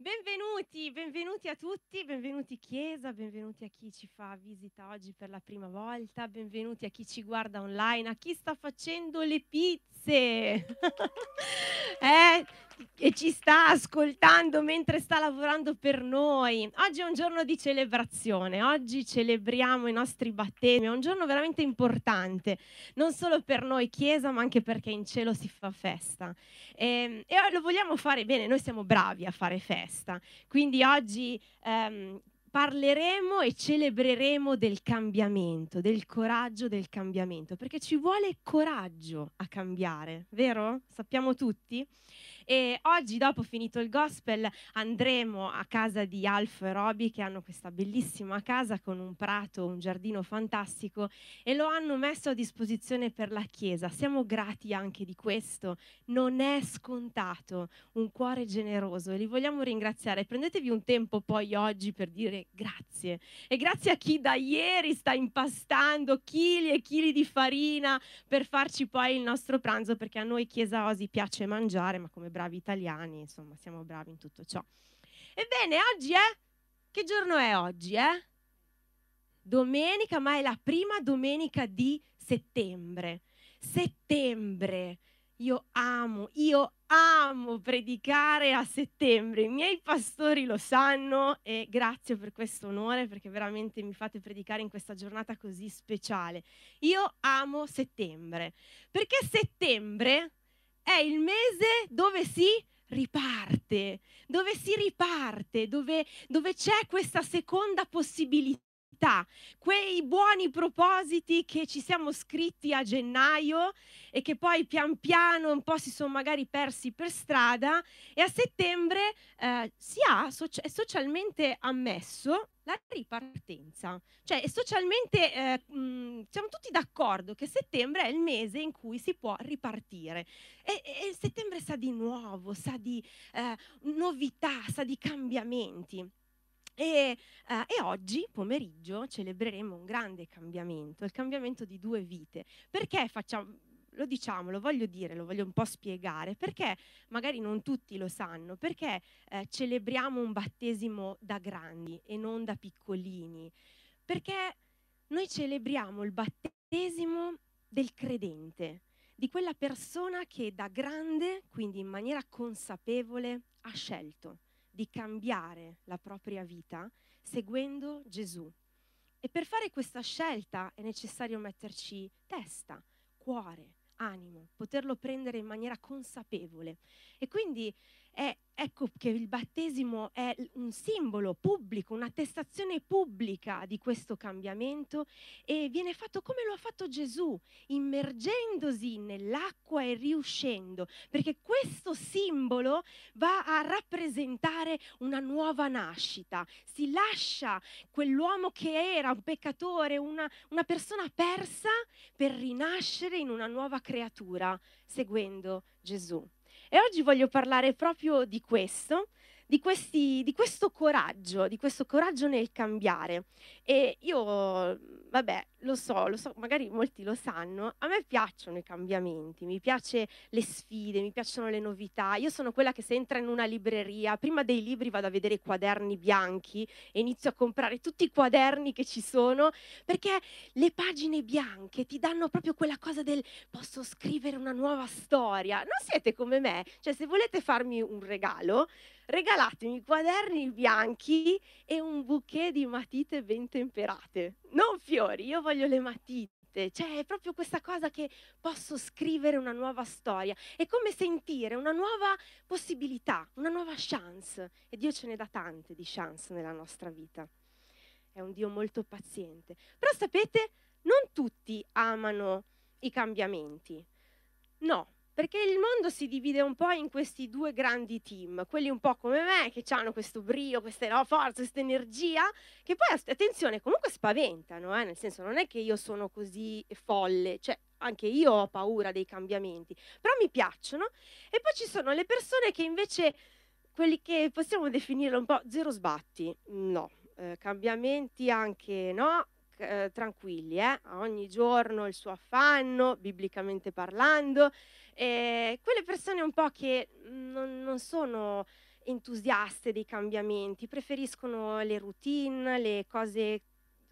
Benvenuti, benvenuti a tutti, benvenuti Chiesa, benvenuti a chi ci fa visita oggi per la prima volta, benvenuti a chi ci guarda online, a chi sta facendo le pizze eh, e ci sta ascoltando mentre sta lavorando per noi. Oggi è un giorno di celebrazione, oggi celebriamo i nostri battesimi, è un giorno veramente importante, non solo per noi Chiesa, ma anche perché in cielo si fa festa. E, ehm, e lo vogliamo fare bene, noi siamo bravi a fare festa, quindi oggi... Ehm, parleremo e celebreremo del cambiamento, del coraggio del cambiamento, perché ci vuole coraggio a cambiare, vero? Sappiamo tutti? E oggi, dopo finito il gospel, andremo a casa di Alf e Roby, che hanno questa bellissima casa con un prato, un giardino fantastico, e lo hanno messo a disposizione per la Chiesa. Siamo grati anche di questo. Non è scontato un cuore generoso e li vogliamo ringraziare. Prendetevi un tempo poi oggi per dire grazie. E grazie a chi da ieri sta impastando chili e chili di farina per farci poi il nostro pranzo, perché a noi Chiesa Osi piace mangiare, ma come bravi italiani, insomma, siamo bravi in tutto ciò. Ebbene, oggi è... Che giorno è oggi, eh? Domenica, ma è la prima domenica di settembre. Settembre. Io amo, io amo predicare a settembre. I miei pastori lo sanno e grazie per questo onore perché veramente mi fate predicare in questa giornata così speciale. Io amo settembre perché settembre è il mese dove si riparte, dove si riparte, dove, dove c'è questa seconda possibilità quei buoni propositi che ci siamo scritti a gennaio e che poi pian piano un po' si sono magari persi per strada e a settembre eh, si ha, è socialmente ammesso la ripartenza. Cioè, socialmente eh, mh, siamo tutti d'accordo che settembre è il mese in cui si può ripartire. E, e settembre sa di nuovo, sa di eh, novità, sa di cambiamenti. E, uh, e, oggi pomeriggio celebreremo un grande cambiamento, il cambiamento di due vite. Perché facciamo, lo diciamo, lo voglio dire, lo voglio un po' spiegare, perché magari non tutti lo sanno, perché eh, celebriamo un battesimo da grandi e non da piccolini? Perché noi celebriamo il battesimo del credente, di quella persona che da grande, quindi in maniera consapevole, ha scelto di cambiare la propria vita seguendo Gesù. E per fare questa scelta è necessario metterci testa, cuore, animo, poterlo prendere in maniera consapevole. E quindi è, ecco che il battesimo è un simbolo pubblico, un'attestazione pubblica di questo cambiamento e viene fatto come lo ha fatto Gesù, immergendosi nell'acqua e riuscendo, perché questo simbolo va a rappresentare una nuova nascita. Si lascia quell'uomo che era un peccatore, una, una persona persa, per rinascere in una nuova creatura, seguendo Gesù. E oggi voglio parlare proprio di questo, di, questi, di, questo coraggio, di questo coraggio nel cambiare. E io, vabbè, lo so, lo so, magari molti lo sanno, a me piacciono i cambiamenti, mi piace le sfide, mi piacciono le novità. Io sono quella che se entra in una libreria, prima dei libri vado a vedere i quaderni bianchi e inizio a comprare tutti i quaderni che ci sono, perché le pagine bianche ti danno proprio quella cosa del posso scrivere una nuova storia. Non siete come me? Cioè, se volete farmi un regalo, regalatemi quaderni bianchi e un bouquet di matite ben temperate. Non fiori, io voglio le matite. Cioè, è proprio questa cosa che posso scrivere una nuova storia. È come sentire una nuova possibilità, una nuova chance. E Dio ce ne dà tante di chance nella nostra vita. È un Dio molto paziente. Però sapete, non tutti amano i cambiamenti. No, perché il mondo si divide un po' in questi due grandi team, quelli un po' come me, che hanno questo brio, questa no, forza, questa energia, che poi, attenzione, comunque spaventano, eh? nel senso non è che io sono così folle, cioè anche io ho paura dei cambiamenti, però mi piacciono. E poi ci sono le persone che invece, quelli che possiamo definire un po' zero sbatti, no, eh, cambiamenti anche no, eh, tranquilli, eh? ogni giorno il suo affanno, biblicamente parlando, e quelle persone un po' che non, non sono entusiaste dei cambiamenti, preferiscono le routine, le cose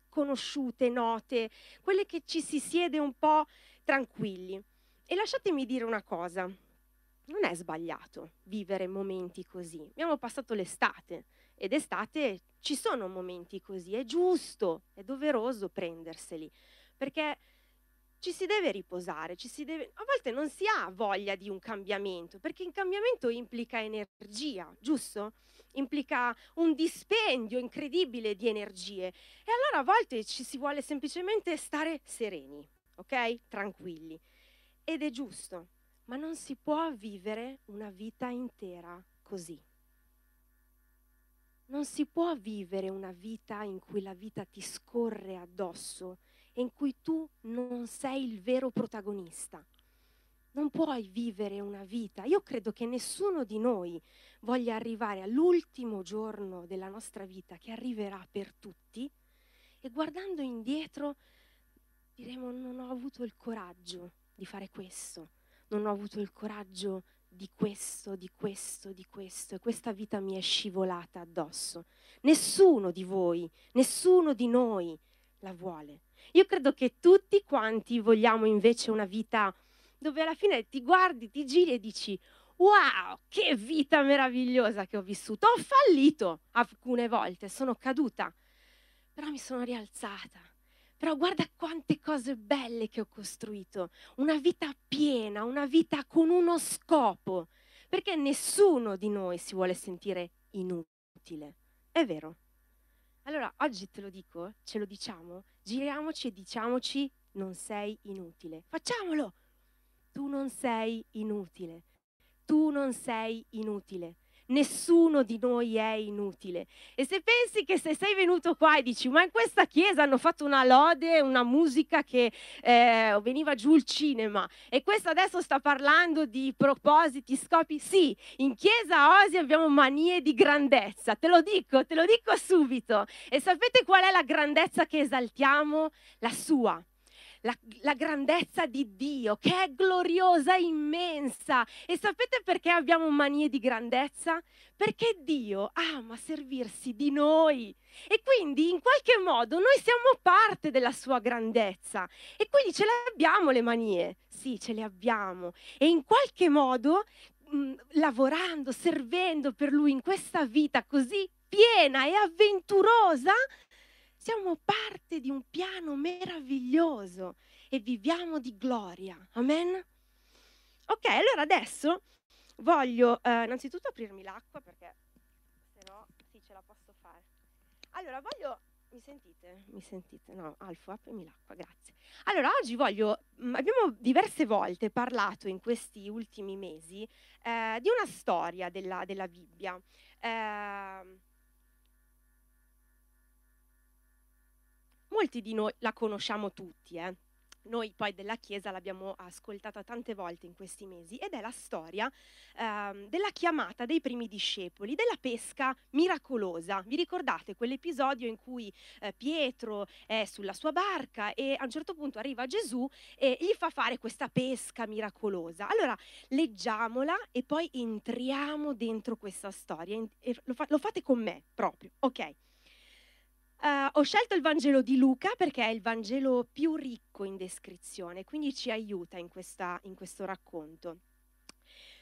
conosciute, note, quelle che ci si siede un po' tranquilli. E lasciatemi dire una cosa, non è sbagliato vivere momenti così. Abbiamo passato l'estate ed estate ci sono momenti così, è giusto, è doveroso prenderseli, perché ci si deve riposare, ci si deve... a volte non si ha voglia di un cambiamento, perché il cambiamento implica energia, giusto? Implica un dispendio incredibile di energie e allora a volte ci si vuole semplicemente stare sereni, ok? Tranquilli. Ed è giusto, ma non si può vivere una vita intera così. Non si può vivere una vita in cui la vita ti scorre addosso e in cui tu non sei il vero protagonista. Non puoi vivere una vita. Io credo che nessuno di noi voglia arrivare all'ultimo giorno della nostra vita, che arriverà per tutti, e guardando indietro diremo non ho avuto il coraggio di fare questo, non ho avuto il coraggio di questo, di questo, di questo, e questa vita mi è scivolata addosso. Nessuno di voi, nessuno di noi la vuole. Io credo che tutti quanti vogliamo invece una vita dove alla fine ti guardi, ti giri e dici wow, che vita meravigliosa che ho vissuto. Ho fallito alcune volte, sono caduta, però mi sono rialzata. Però guarda quante cose belle che ho costruito, una vita piena, una vita con uno scopo, perché nessuno di noi si vuole sentire inutile. È vero? Allora, oggi te lo dico, ce lo diciamo, giriamoci e diciamoci non sei inutile. Facciamolo! Tu non sei inutile. Tu non sei inutile. Nessuno di noi è inutile. E se pensi che se sei venuto qua e dici, ma in questa chiesa hanno fatto una lode, una musica che eh, veniva giù il cinema, e questo adesso sta parlando di propositi, scopi, sì, in chiesa Osi abbiamo manie di grandezza, te lo dico, te lo dico subito. E sapete qual è la grandezza che esaltiamo? La sua la, la grandezza di Dio, che è gloriosa, immensa. E sapete perché abbiamo manie di grandezza? Perché Dio ama servirsi di noi. E quindi in qualche modo noi siamo parte della sua grandezza. E quindi ce le abbiamo le manie. Sì, ce le abbiamo. E in qualche modo mh, mm, lavorando, servendo per Lui in questa vita così piena e avventurosa, siamo parte di un piano meraviglioso e viviamo di gloria. Amen? Ok, allora adesso voglio eh, innanzitutto aprirmi l'acqua perché se no sì ce la posso fare. Allora voglio mi sentite? Mi sentite? No, Alfo, aprimi l'acqua, grazie. Allora, oggi voglio, mm, abbiamo diverse volte parlato in questi ultimi mesi eh, di una storia della, della Bibbia. Eh, molti di noi la conosciamo tutti, eh. Noi poi della Chiesa l'abbiamo ascoltata tante volte in questi mesi ed è la storia ehm, della chiamata dei primi discepoli, della pesca miracolosa. Vi ricordate quell'episodio in cui eh, Pietro è sulla sua barca e a un certo punto arriva Gesù e gli fa fare questa pesca miracolosa? Allora leggiamola e poi entriamo dentro questa storia. Lo, fa- lo fate con me proprio, ok? Uh, ho scelto il Vangelo di Luca perché è il Vangelo più ricco in descrizione, quindi ci aiuta in, questa, in questo racconto.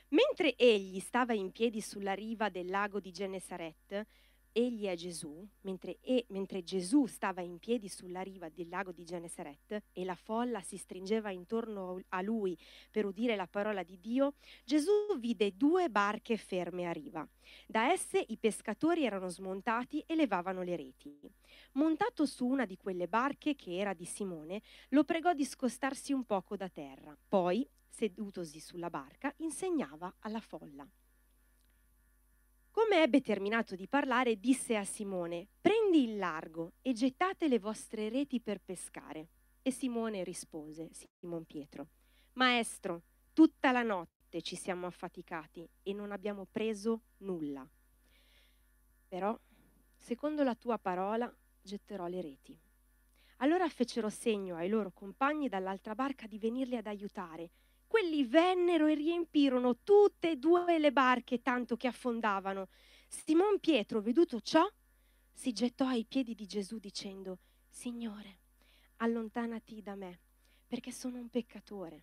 Mentre egli stava in piedi sulla riva del lago di Genesaret, egli è Gesù, mentre, e, mentre, Gesù stava in piedi sulla riva del lago di Genesaret e la folla si stringeva intorno a lui per udire la parola di Dio, Gesù vide due barche ferme a riva. Da esse i pescatori erano smontati e levavano le reti. Montato su una di quelle barche, che era di Simone, lo pregò di scostarsi un poco da terra. Poi, sedutosi sulla barca, insegnava alla folla. Come ebbe terminato di parlare, disse a Simone, prendi il largo e gettate le vostre reti per pescare. E Simone rispose, Simon Pietro, Maestro, tutta la notte ci siamo affaticati e non abbiamo preso nulla. Però, secondo la tua parola, getterò le reti. Allora fecero segno ai loro compagni dall'altra barca di venirli ad aiutare quelli vennero e riempirono tutte e due le barche tanto che affondavano. Simon Pietro, veduto ciò, si gettò ai piedi di Gesù dicendo, Signore, allontanati da me, perché sono un peccatore,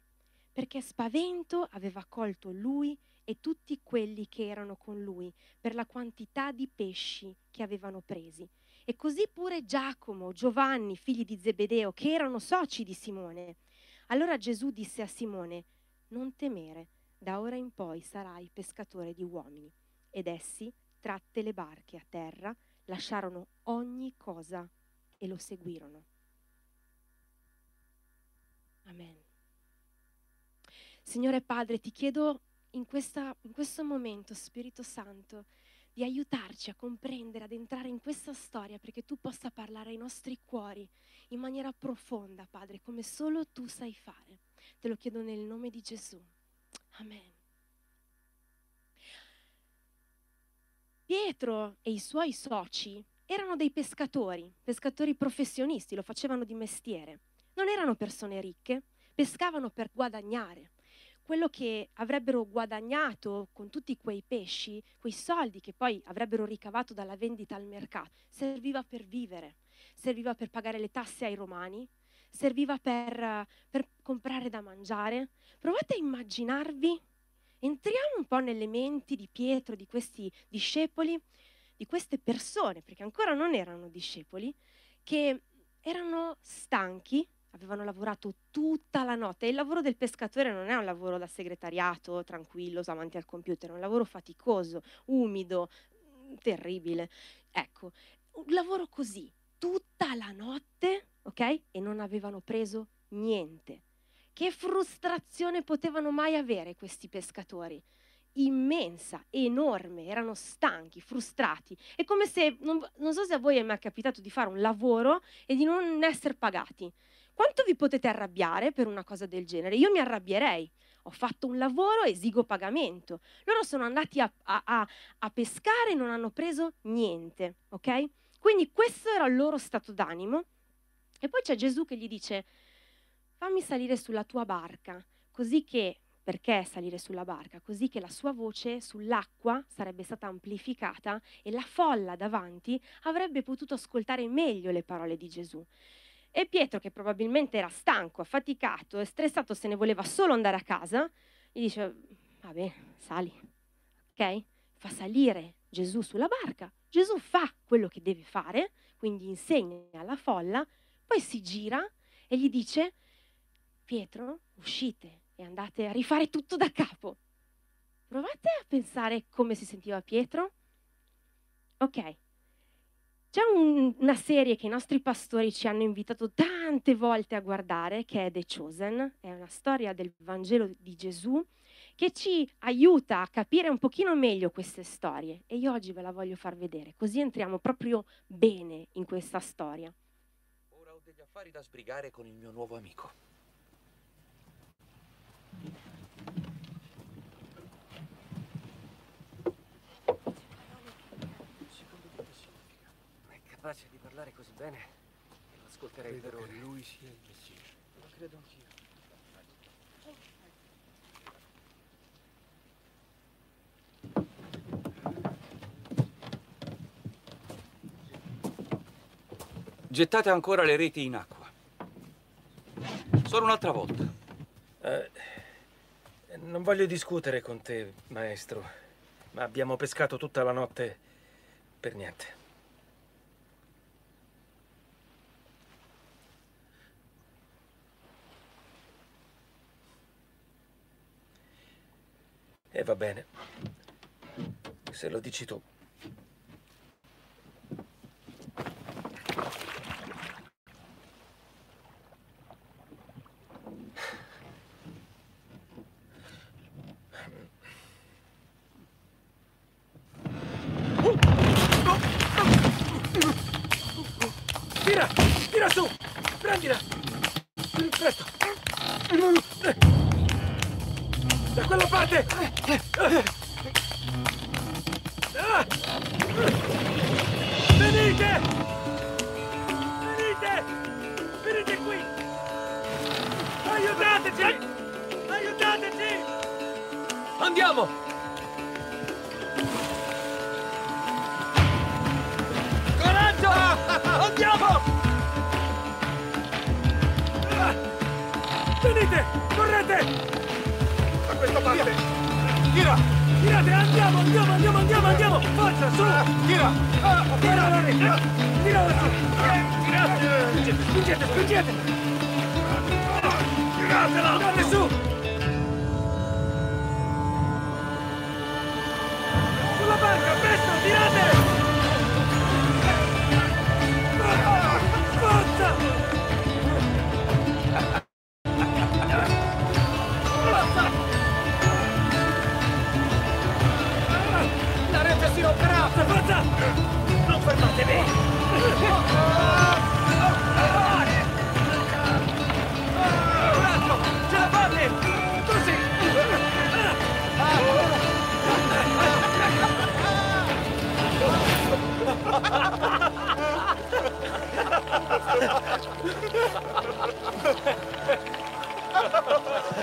perché spavento aveva colto lui e tutti quelli che erano con lui per la quantità di pesci che avevano presi. E così pure Giacomo, Giovanni, figli di Zebedeo, che erano soci di Simone. Allora Gesù disse a Simone, non temere, da ora in poi sarai pescatore di uomini. Ed essi, tratte le barche a terra, lasciarono ogni cosa e lo seguirono. Amen. Signore Padre, ti chiedo in, questa, in questo momento, Spirito Santo, di aiutarci a comprendere, ad entrare in questa storia perché tu possa parlare ai nostri cuori in maniera profonda, Padre, come solo tu sai fare. Te lo chiedo nel nome di Gesù. Amen. Pietro e i suoi soci erano dei pescatori, pescatori professionisti, lo facevano di mestiere. Non erano persone ricche, pescavano per guadagnare quello che avrebbero guadagnato con tutti quei pesci, quei soldi che poi avrebbero ricavato dalla vendita al mercato, serviva per vivere, serviva per pagare le tasse ai romani, serviva per, per comprare da mangiare. Provate a immaginarvi, entriamo un po' nelle menti di Pietro, di questi discepoli, di queste persone, perché ancora non erano discepoli, che erano stanchi, avevano lavorato tutta la notte. Il lavoro del pescatore non è un lavoro da segretariato, tranquillo, davanti al computer, è un lavoro faticoso, umido, mm, terribile. Ecco, un lavoro così, tutta la notte, ok? E non avevano preso niente. Che frustrazione potevano mai avere questi pescatori? immensa, enorme, erano stanchi, frustrati. È come se, non, non, so se a voi è mai capitato di fare un lavoro e di non essere pagati. Quanto vi potete arrabbiare per una cosa del genere? Io mi arrabbierei. Ho fatto un lavoro, esigo pagamento. Loro sono andati a, a, a pescare e non hanno preso niente, ok? Quindi questo era il loro stato d'animo. E poi c'è Gesù che gli dice, fammi salire sulla tua barca, così che, perché salire sulla barca? Così che la sua voce sull'acqua sarebbe stata amplificata e la folla davanti avrebbe potuto ascoltare meglio le parole di Gesù. E Pietro, che probabilmente era stanco, affaticato e stressato, se ne voleva solo andare a casa, gli dice, vabbè, sali, ok? Fa salire Gesù sulla barca, Gesù fa quello che deve fare, quindi insegna alla folla, poi si gira e gli dice, Pietro, uscite e andate a rifare tutto da capo. Provate a pensare come si sentiva Pietro. Ok, c'è un, una serie che i nostri pastori ci hanno invitato tante volte a guardare, che è The Chosen, è una storia del Vangelo di Gesù, che ci aiuta a capire un pochino meglio queste storie. E io oggi ve la voglio far vedere, così entriamo proprio bene in questa storia. Ora ho degli affari da sbrigare con il mio nuovo amico. Capace di parlare così bene che lo ascolterei Credo per ore. lui sia il Messia. Lo credo anch'io. Gettate ancora le reti in acqua. Solo un'altra volta. Eh, non voglio discutere con te, maestro, ma abbiamo pescato tutta la notte per niente. E va bene. Se lo dici tu. Tira! Tira su! Prendila! Presto! Da quella parte! Venite! Venite! Venite qui! Aiutateci! Aiutateci! Andiamo! Coraggio! Andiamo! Venite! Correte! Questa parte! Tira! Tirate! Andiamo! Andiamo! Andiamo! Andiamo! Andiamo! Forza! Su! Tira! Tira! Lori! Tira! Tirate! Spingete! Spingete! Tiratela! Tirate su! Sulla banca! Presto! Tirate!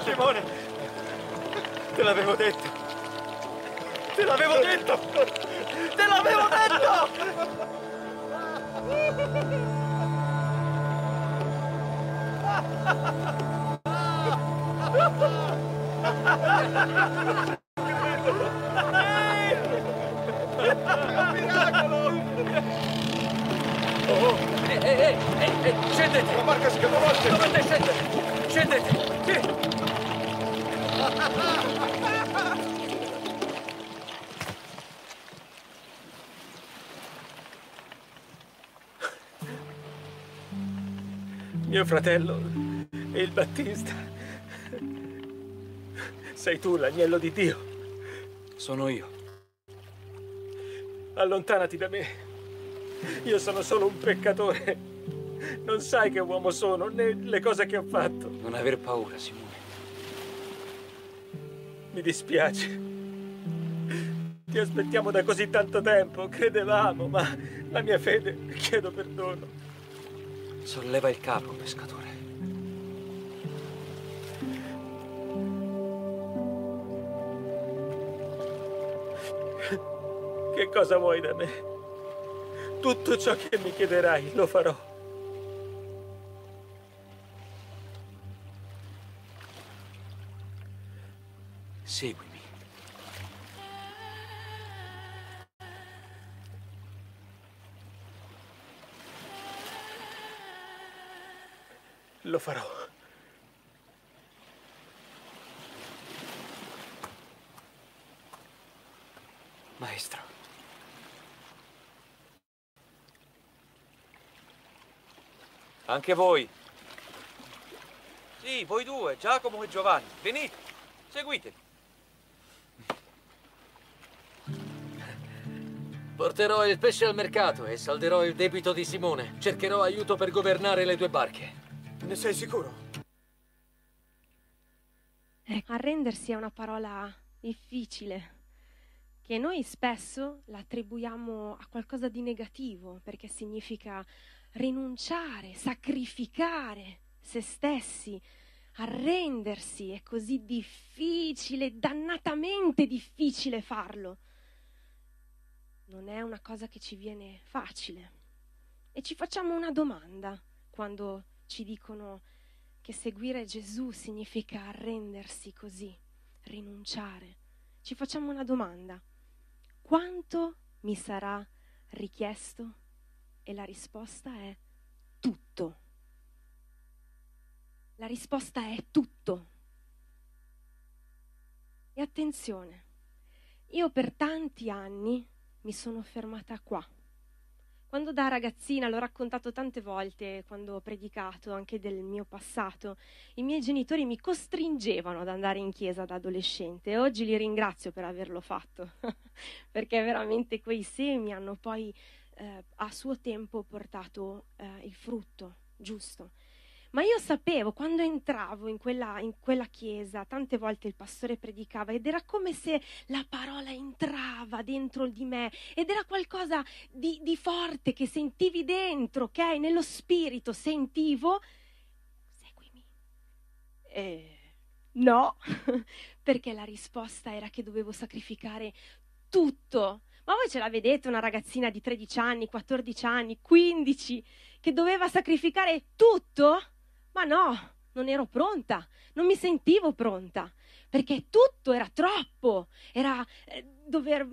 Simone! Te l'avevo detto! Te l'avevo detto! Te l'avevo detto! Ehi, ehi, ehi, scendete! Barca si capovolge! Dovete scendere! Scendete! Mio fratello e il Battista. Sei tu l'agnello di Dio. Sono io. Allontanati da me. Io sono solo un peccatore. Non sai che uomo sono, né le cose che ho fatto. Non aver paura, Simone. Mi dispiace. Ti aspettiamo da così tanto tempo, credevamo, ma la mia fede, chiedo perdono. Solleva il capo, pescatore. Che cosa vuoi da me? Tutto ciò che mi chiederai lo farò. Seguimi. Lo farò. Maestro. Anche voi. Sì, voi due, Giacomo e Giovanni. Venite, seguitemi. Porterò il pesce al mercato e salderò il debito di Simone. Cercherò aiuto per governare le due barche. Ne sei sicuro? Arrendersi è una parola difficile, che noi spesso la attribuiamo a qualcosa di negativo, perché significa rinunciare, sacrificare se stessi, arrendersi. È così difficile, dannatamente difficile farlo. Non è una cosa che ci viene facile. E ci facciamo una domanda quando ci dicono che seguire Gesù significa arrendersi così, rinunciare. Ci facciamo una domanda. Quanto mi sarà richiesto? E la risposta è tutto. La risposta è tutto. E attenzione, io per tanti anni mi sono fermata qua. Quando da ragazzina, l'ho raccontato tante volte quando ho predicato anche del mio passato, i miei genitori mi costringevano ad andare in chiesa da adolescente e oggi li ringrazio per averlo fatto, perché veramente quei semi hanno poi eh, a suo tempo portato eh, il frutto giusto. Ma io sapevo, quando entravo in quella, in quella, chiesa, tante volte il pastore predicava ed era come se la parola entrava dentro di me ed era qualcosa di, di forte che sentivi dentro, ok? Nello spirito sentivo, seguimi. E No, perché la risposta era che dovevo sacrificare tutto. Ma voi ce la vedete una ragazzina di 13 anni, 14 anni, 15, che doveva sacrificare tutto? Ma no, non ero pronta, non mi sentivo pronta, perché tutto era troppo, era eh, dover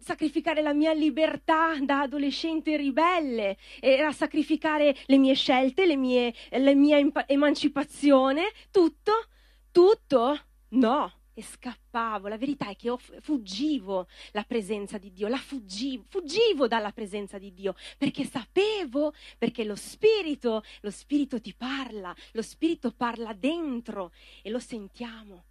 sacrificare la mia libertà da adolescente ribelle, era sacrificare le mie scelte, le mie, la mia emancipazione, tutto, tutto, no e scappavo. La verità è che io fuggivo la presenza di Dio, la fuggivo, fuggivo dalla presenza di Dio, perché sapevo, perché lo Spirito, lo Spirito ti parla, lo Spirito parla dentro e lo sentiamo.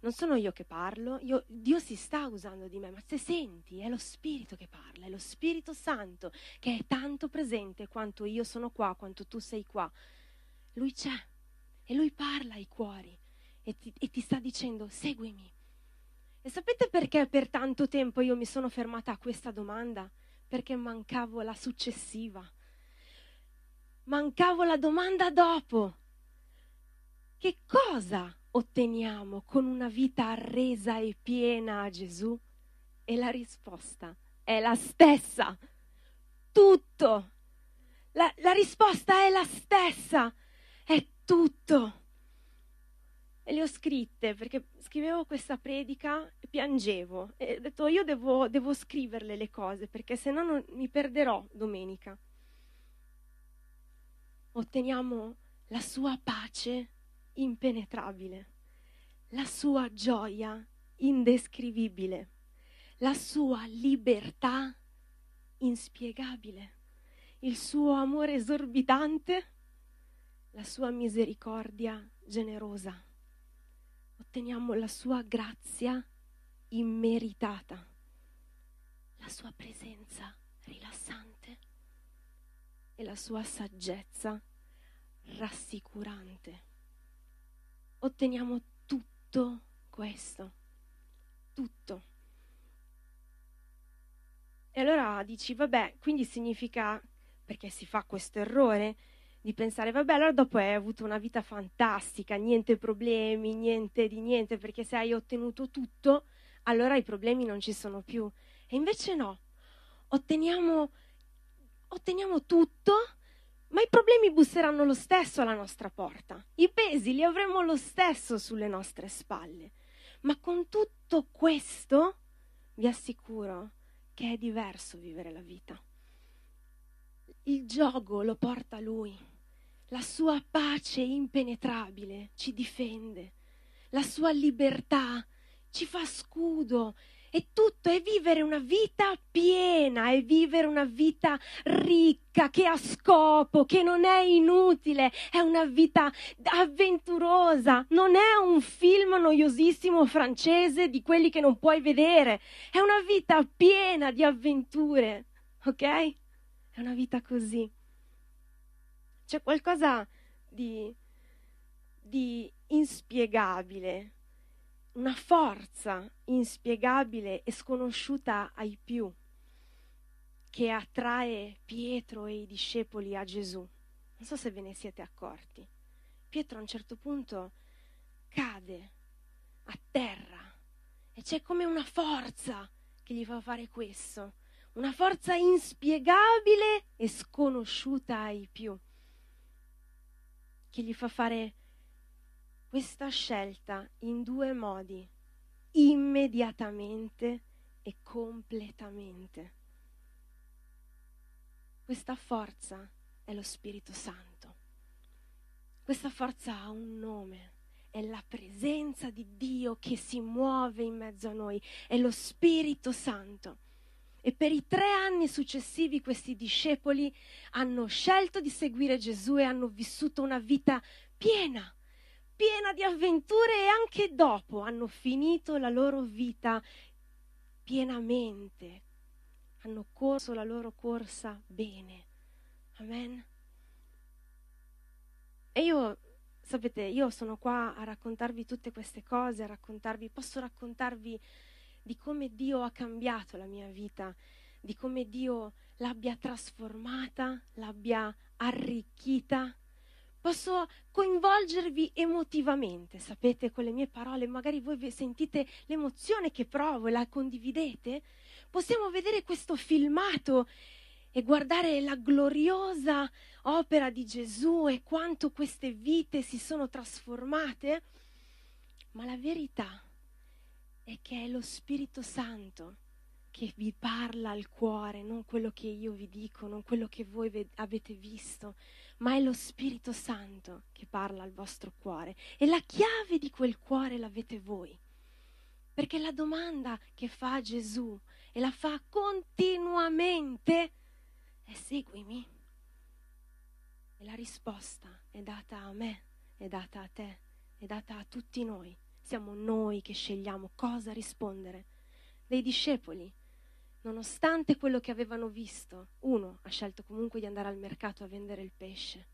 Non sono io che parlo, io, Dio si sta usando di me, ma se senti è lo Spirito che parla, è lo Spirito Santo che è tanto presente quanto io sono qua, quanto tu sei qua. Lui c'è e lui parla ai cuori e ti, e ti sta dicendo seguimi. E sapete perché per tanto tempo io mi sono fermata a questa domanda? Perché mancavo la successiva. Mancavo la domanda dopo. Che cosa otteniamo con una vita arresa e piena a Gesù? E la risposta è la stessa. Tutto. La, la risposta è la stessa. È tutto. E le ho scritte perché scrivevo questa predica e piangevo. E ho detto io devo, devo scriverle le cose perché se no mi perderò domenica. Otteniamo la sua pace impenetrabile, la sua gioia indescrivibile, la sua libertà inspiegabile, il suo amore esorbitante, la sua misericordia generosa otteniamo la sua grazia immeritata, la sua presenza rilassante e la sua saggezza rassicurante. Otteniamo tutto questo, tutto. E allora dici, vabbè, quindi significa, perché si fa questo errore, di pensare, vabbè, allora dopo hai avuto una vita fantastica, niente problemi, niente di niente, perché se hai ottenuto tutto, allora i problemi non ci sono più. E invece no, otteniamo, otteniamo tutto, ma i problemi busseranno lo stesso alla nostra porta. I pesi li avremo lo stesso sulle nostre spalle. Ma con tutto questo vi assicuro che è diverso vivere la vita. Il gioco lo porta lui la sua pace impenetrabile ci difende, la sua libertà ci fa scudo. E tutto è vivere una vita piena, è vivere una vita ricca, che ha scopo, che non è inutile, è una vita avventurosa, non è un film noiosissimo francese di quelli che non puoi vedere, è una vita piena di avventure, ok? È una vita così. C'è qualcosa di, di inspiegabile, una forza inspiegabile e sconosciuta ai più che attrae Pietro e i discepoli a Gesù. Non so se ve ne siete accorti. Pietro a un certo punto cade a terra e c'è come una forza che gli fa fare questo, una forza inspiegabile e sconosciuta ai più che gli fa fare questa scelta in due modi, immediatamente e completamente. Questa forza è lo Spirito Santo. Questa forza ha un nome, è la presenza di Dio che si muove in mezzo a noi, è lo Spirito Santo. E per i tre anni successivi questi discepoli hanno scelto di seguire Gesù e hanno vissuto una vita piena, piena di avventure e anche dopo hanno finito la loro vita pienamente, hanno corso la loro corsa bene. Amen. E io, sapete, io sono qua a raccontarvi tutte queste cose, a raccontarvi, posso raccontarvi di come Dio ha cambiato la mia vita, di come Dio l'abbia trasformata, l'abbia arricchita, posso coinvolgervi emotivamente, sapete, con le mie parole, magari voi sentite l'emozione che provo e la condividete. Possiamo vedere questo filmato e guardare la gloriosa opera di Gesù e quanto queste vite si sono trasformate. Ma la verità è che è lo Spirito Santo che vi parla al cuore, non quello che io vi dico, non quello che voi ve- avete visto, ma è lo Spirito Santo che parla al vostro cuore e la chiave di quel cuore l'avete voi. Perché la domanda che fa Gesù e la fa continuamente è seguimi. E la risposta è data a me, è data a te, è data a tutti noi. Siamo noi che scegliamo cosa rispondere. Dei discepoli nonostante quello che avevano visto, uno ha scelto comunque di andare al mercato a vendere il pesce.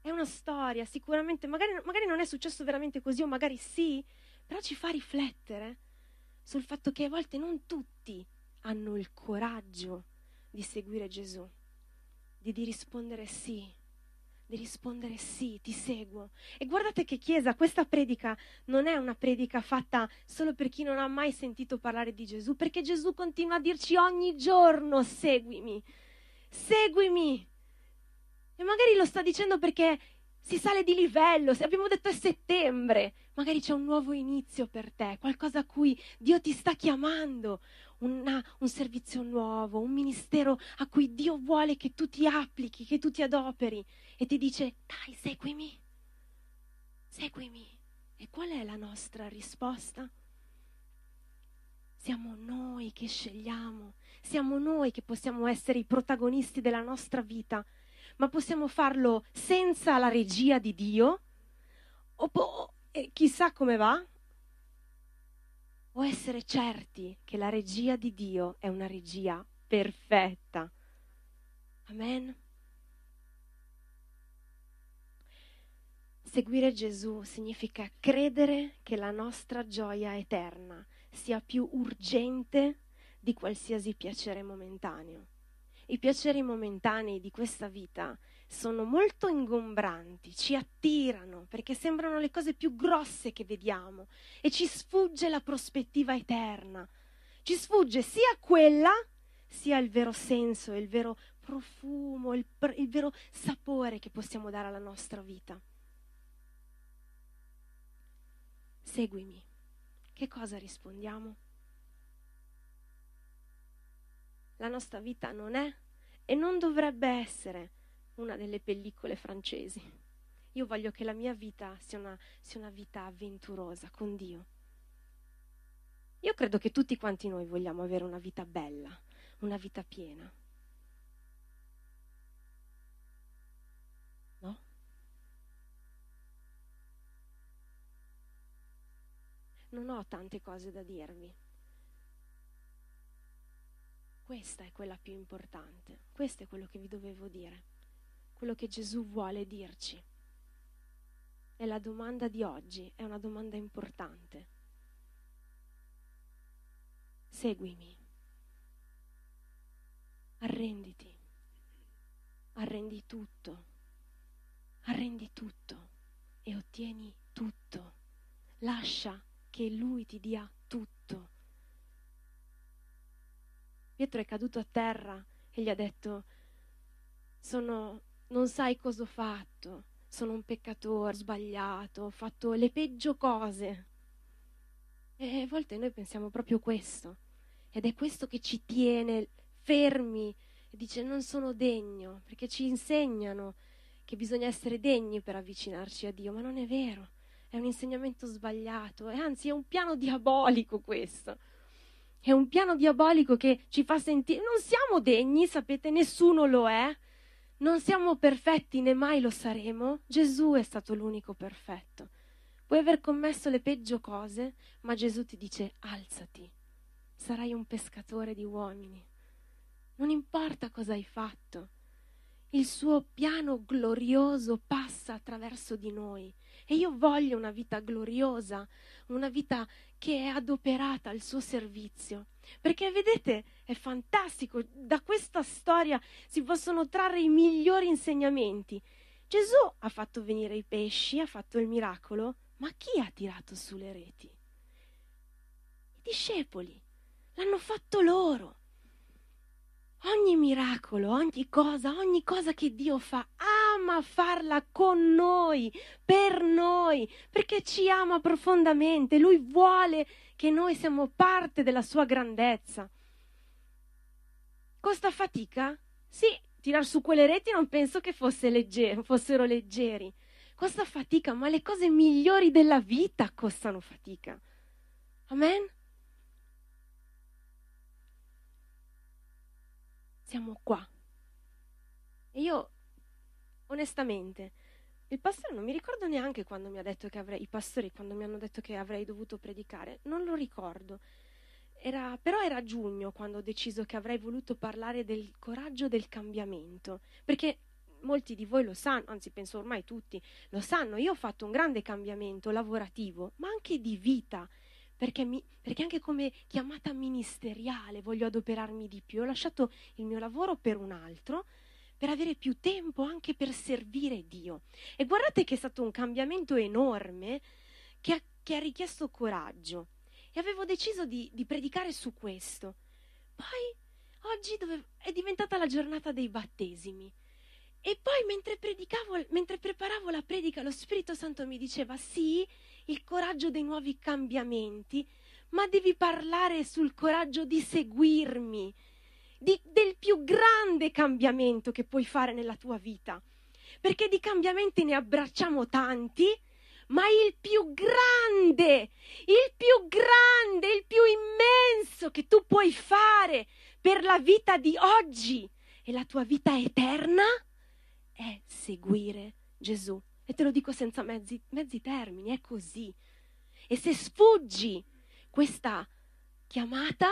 È una storia, sicuramente, magari, magari non è successo veramente così o magari sì, però ci fa riflettere sul fatto che a volte non tutti hanno il coraggio di seguire Gesù, di, di rispondere sì, di rispondere sì, ti seguo. E guardate che Chiesa, questa predica non è una predica fatta solo per chi non ha mai sentito parlare di Gesù, perché Gesù continua a dirci ogni giorno seguimi, seguimi. E magari lo sta dicendo perché si sale di livello, se abbiamo detto è settembre, magari c'è un nuovo inizio per te, qualcosa a cui Dio ti sta chiamando, una, un servizio nuovo, un ministero a cui Dio vuole che tu ti applichi, che tu ti adoperi. E ti dice dai, seguimi, seguimi. E qual è la nostra risposta? Siamo noi che scegliamo, siamo noi che possiamo essere i protagonisti della nostra vita, ma possiamo farlo senza la regia di Dio, o po- chissà come va, o essere certi che la regia di Dio è una regia perfetta. Amen. Seguire Gesù significa credere che la nostra gioia eterna sia più urgente di qualsiasi piacere momentaneo. I piaceri momentanei di questa vita sono molto ingombranti, ci attirano perché sembrano le cose più grosse che vediamo e ci sfugge la prospettiva eterna. Ci sfugge sia quella, sia il vero senso, il vero profumo, il, il vero sapore che possiamo dare alla nostra vita. seguimi. Che cosa rispondiamo? La nostra vita non è e non dovrebbe essere una delle pellicole francesi. Io voglio che la mia vita sia una, sia una vita avventurosa con Dio. Io credo che tutti quanti noi vogliamo avere una vita bella, una vita piena. non ho tante cose da dirvi. Questa è quella più importante, questo è quello che vi dovevo dire, quello che Gesù vuole dirci. E la domanda di oggi è una domanda importante. Seguimi, arrenditi, arrendi tutto, arrendi tutto e ottieni tutto. Lascia che Lui ti dia tutto. Pietro è caduto a terra e gli ha detto, sono, non sai cosa ho fatto, sono un peccatore, ho sbagliato, ho fatto le peggio cose. E a volte noi pensiamo proprio questo, ed è questo che ci tiene fermi e dice non sono degno, perché ci insegnano che bisogna essere degni per avvicinarci a Dio, ma non è vero. È un insegnamento sbagliato, e anzi è un piano diabolico questo. È un piano diabolico che ci fa sentire, non siamo degni, sapete, nessuno lo è, non siamo perfetti né mai lo saremo, Gesù è stato l'unico perfetto. Puoi aver commesso le peggio cose, ma Gesù ti dice alzati, sarai un pescatore di uomini. Non importa cosa hai fatto, il suo piano glorioso passa attraverso di noi e io voglio una vita gloriosa, una vita che è adoperata al suo servizio. Perché vedete, è fantastico, da questa storia si possono trarre i migliori insegnamenti. Gesù ha fatto venire i pesci, ha fatto il miracolo, ma chi ha tirato su le reti? I discepoli. L'hanno fatto loro. Ogni miracolo, ogni cosa, ogni cosa che Dio fa, ama farla con noi, per noi, perché ci ama profondamente. Lui vuole che noi siamo parte della sua grandezza. Costa fatica? Sì, tirar su quelle reti non penso che fosse leggero, fossero leggeri. Costa fatica, ma le cose migliori della vita costano fatica. Amen? Siamo qua. E io, onestamente, il pastore non mi ricordo neanche quando mi ha detto che avrei, i pastori quando mi hanno detto che avrei dovuto predicare, non lo ricordo. Era, però era giugno quando ho deciso che avrei voluto parlare del coraggio del cambiamento, perché molti di voi lo sanno, anzi penso ormai tutti lo sanno, io ho fatto un grande cambiamento lavorativo, ma anche di vita, perché, mi, perché anche come chiamata ministeriale voglio adoperarmi di più. Ho lasciato il mio lavoro per un altro, per avere più tempo anche per servire Dio. E guardate che è stato un cambiamento enorme che ha, che ha richiesto coraggio. E avevo deciso di, di predicare su questo. Poi oggi dove, è diventata la giornata dei battesimi. E poi mentre predicavo, mentre preparavo la predica, lo Spirito Santo mi diceva: Sì, il coraggio dei nuovi cambiamenti, ma devi parlare sul coraggio di seguirmi, di, del più grande cambiamento che puoi fare nella tua vita. Perché di cambiamenti ne abbracciamo tanti, ma il più grande, il più grande, il più immenso che tu puoi fare per la vita di oggi e la tua vita eterna è seguire Gesù. E te lo dico senza mezzi, mezzi termini, è così. E se sfuggi questa chiamata,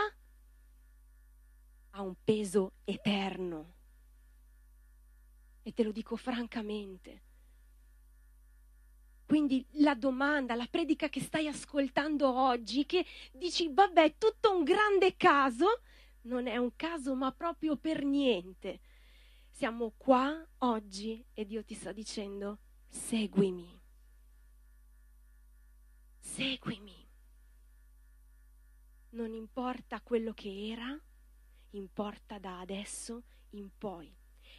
ha un peso eterno. E te lo dico francamente. Quindi la domanda, la predica che stai ascoltando oggi, che dici, vabbè, tutto un grande caso, non è un caso, ma proprio per niente. Siamo qua oggi e Dio ti sta dicendo, seguimi. Seguimi. Non importa quello che era, importa da adesso in poi.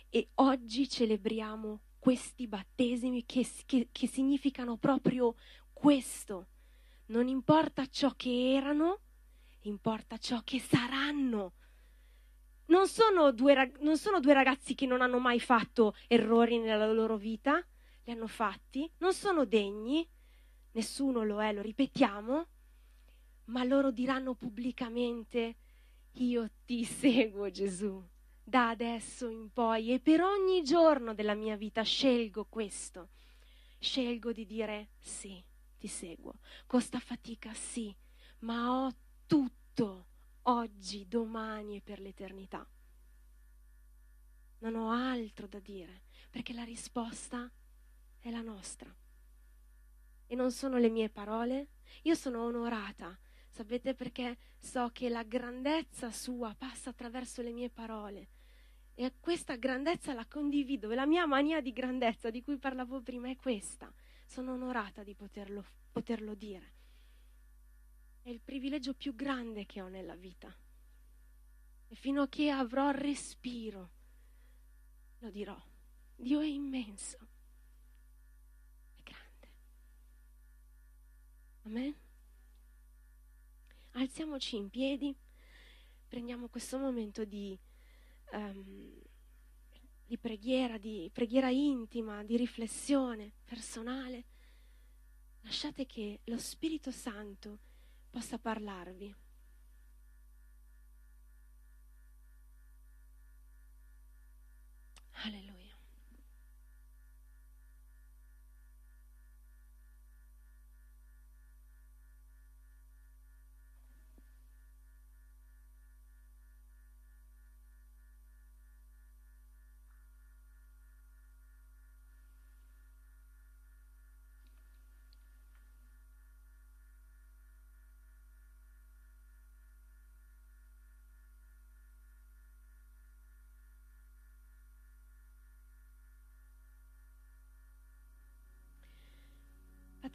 E oggi celebriamo questi battesimi che, che, che significano proprio questo. Non importa ciò che erano, importa ciò che saranno. Non sono, due, non sono due ragazzi che non hanno mai fatto errori nella loro vita, li hanno fatti, non sono degni, nessuno lo è, lo ripetiamo, ma loro diranno pubblicamente, io ti seguo Gesù, da adesso in poi e per ogni giorno della mia vita scelgo questo, scelgo di dire sì, ti seguo, costa fatica sì, ma ho tutto oggi, domani e per l'eternità. Non ho altro da dire, perché la risposta è la nostra. E non sono le mie parole, io sono onorata, sapete perché so che la grandezza sua passa attraverso le mie parole. E questa grandezza la condivido, e la mia mania di grandezza di cui parlavo prima è questa. Sono onorata di poterlo, poterlo dire. È il privilegio più grande che ho nella vita. E fino a che avrò respiro, lo dirò. Dio è immenso. Amen. Alziamoci in piedi, prendiamo questo momento di, um, di preghiera, di preghiera intima, di riflessione personale. Lasciate che lo Spirito Santo possa parlarvi. Alleluia.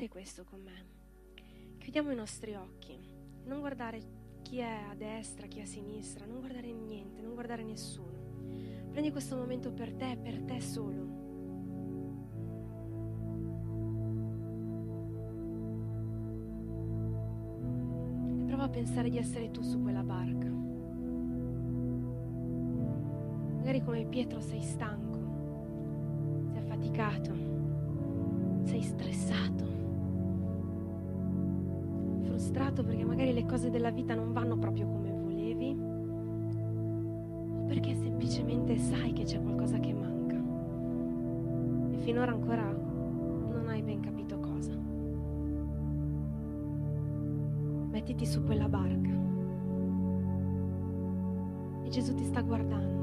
Fate questo con me. Chiudiamo i nostri occhi, non guardare chi è a destra, chi è a sinistra, non guardare niente, non guardare nessuno. Prendi questo momento per te, per te solo. E prova a pensare di essere tu su quella barca. Magari come Pietro sei stanco, sei affaticato, sei stressato, frustrato perché magari le cose della vita non vanno proprio come volevi o perché semplicemente sai che c'è qualcosa che manca e finora ancora non hai ben capito cosa. Mettiti su quella barca e Gesù ti sta guardando.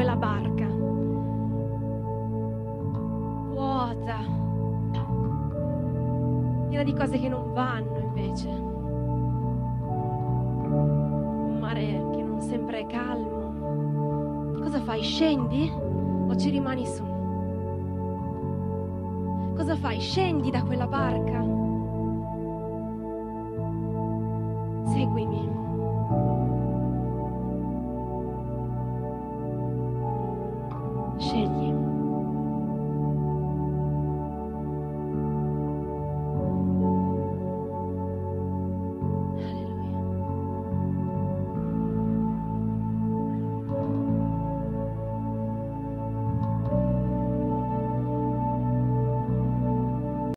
Quella barca, vuota, piena di cose che non vanno invece. Un mare che non sempre è calmo. Cosa fai? Scendi o ci rimani su? Cosa fai? Scendi da quella barca?